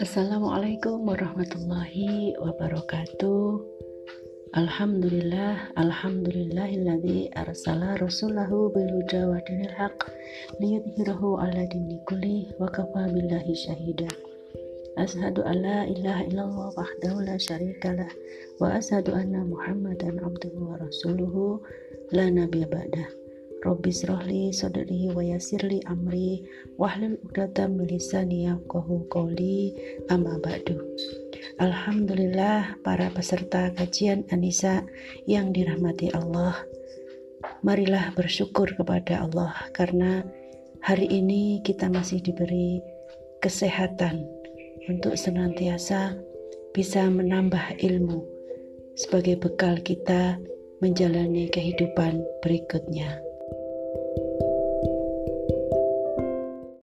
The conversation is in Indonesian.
Assalamualaikum warahmatullahi wabarakatuh. Alhamdulillah, alhamdulillahilladzi arsala rasulahu bil wa dinil haq liyudhhirahu ala dini wa kafa billahi syahida. Ashadu an la ilaha illallah wahdahu la syarikalah wa ashadu anna muhammadan abduhu wa rasuluhu la nabiyya ba'dah. Robbi srohli sodri wa yasirli amri wahlul uqdatam milisani yafqahu qawli amma ba'du Alhamdulillah para peserta kajian Anisa yang dirahmati Allah Marilah bersyukur kepada Allah karena hari ini kita masih diberi kesehatan untuk senantiasa bisa menambah ilmu sebagai bekal kita menjalani kehidupan berikutnya.